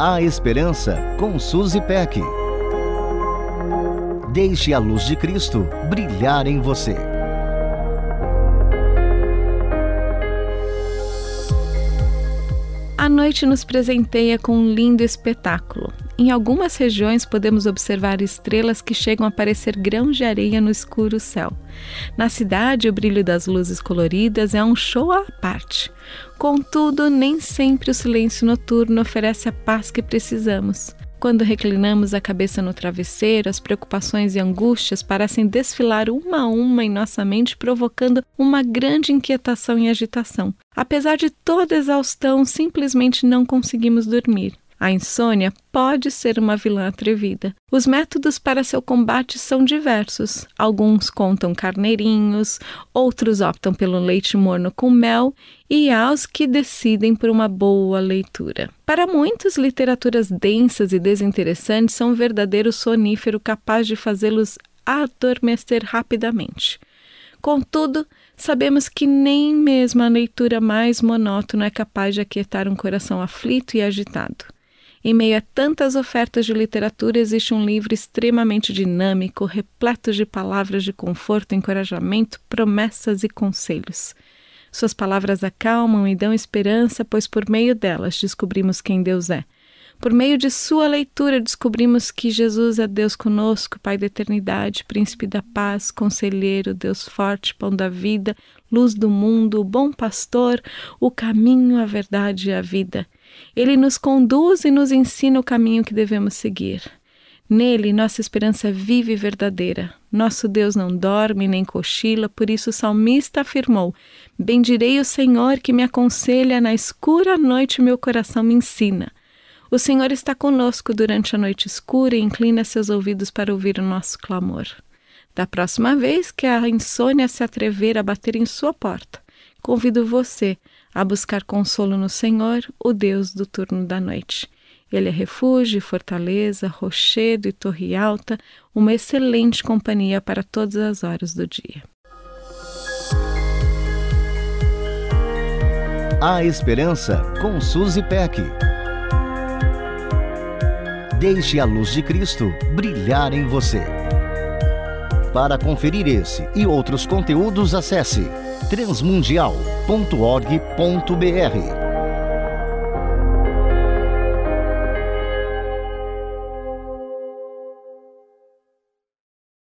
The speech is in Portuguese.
A Esperança com Suzy Peck. Deixe a luz de Cristo brilhar em você. A noite nos presenteia com um lindo espetáculo. Em algumas regiões podemos observar estrelas que chegam a parecer grãos de areia no escuro céu. Na cidade, o brilho das luzes coloridas é um show à parte. Contudo, nem sempre o silêncio noturno oferece a paz que precisamos. Quando reclinamos a cabeça no travesseiro, as preocupações e angústias parecem desfilar uma a uma em nossa mente, provocando uma grande inquietação e agitação. Apesar de toda exaustão, simplesmente não conseguimos dormir. A insônia pode ser uma vilã atrevida. Os métodos para seu combate são diversos. Alguns contam carneirinhos, outros optam pelo leite morno com mel e há os que decidem por uma boa leitura. Para muitos, literaturas densas e desinteressantes são um verdadeiro sonífero capaz de fazê-los adormecer rapidamente. Contudo, sabemos que nem mesmo a leitura mais monótona é capaz de aquietar um coração aflito e agitado. Em meio a tantas ofertas de literatura, existe um livro extremamente dinâmico, repleto de palavras de conforto, encorajamento, promessas e conselhos. Suas palavras acalmam e dão esperança, pois por meio delas descobrimos quem Deus é. Por meio de sua leitura, descobrimos que Jesus é Deus conosco, Pai da eternidade, Príncipe da paz, Conselheiro, Deus forte, Pão da vida, Luz do mundo, bom pastor, o caminho, a verdade e a vida. Ele nos conduz e nos ensina o caminho que devemos seguir. Nele, nossa esperança vive e verdadeira. Nosso Deus não dorme nem cochila, por isso o salmista afirmou: Bendirei o Senhor que me aconselha na escura noite, meu coração me ensina. O Senhor está conosco durante a noite escura e inclina seus ouvidos para ouvir o nosso clamor. Da próxima vez que a insônia se atrever a bater em sua porta, convido você a buscar consolo no Senhor, o Deus do turno da noite. Ele é refúgio, fortaleza, rochedo e torre alta, uma excelente companhia para todas as horas do dia. A Esperança com Suzy Peck. Deixe a luz de Cristo brilhar em você. Para conferir esse e outros conteúdos, acesse transmundial.org.br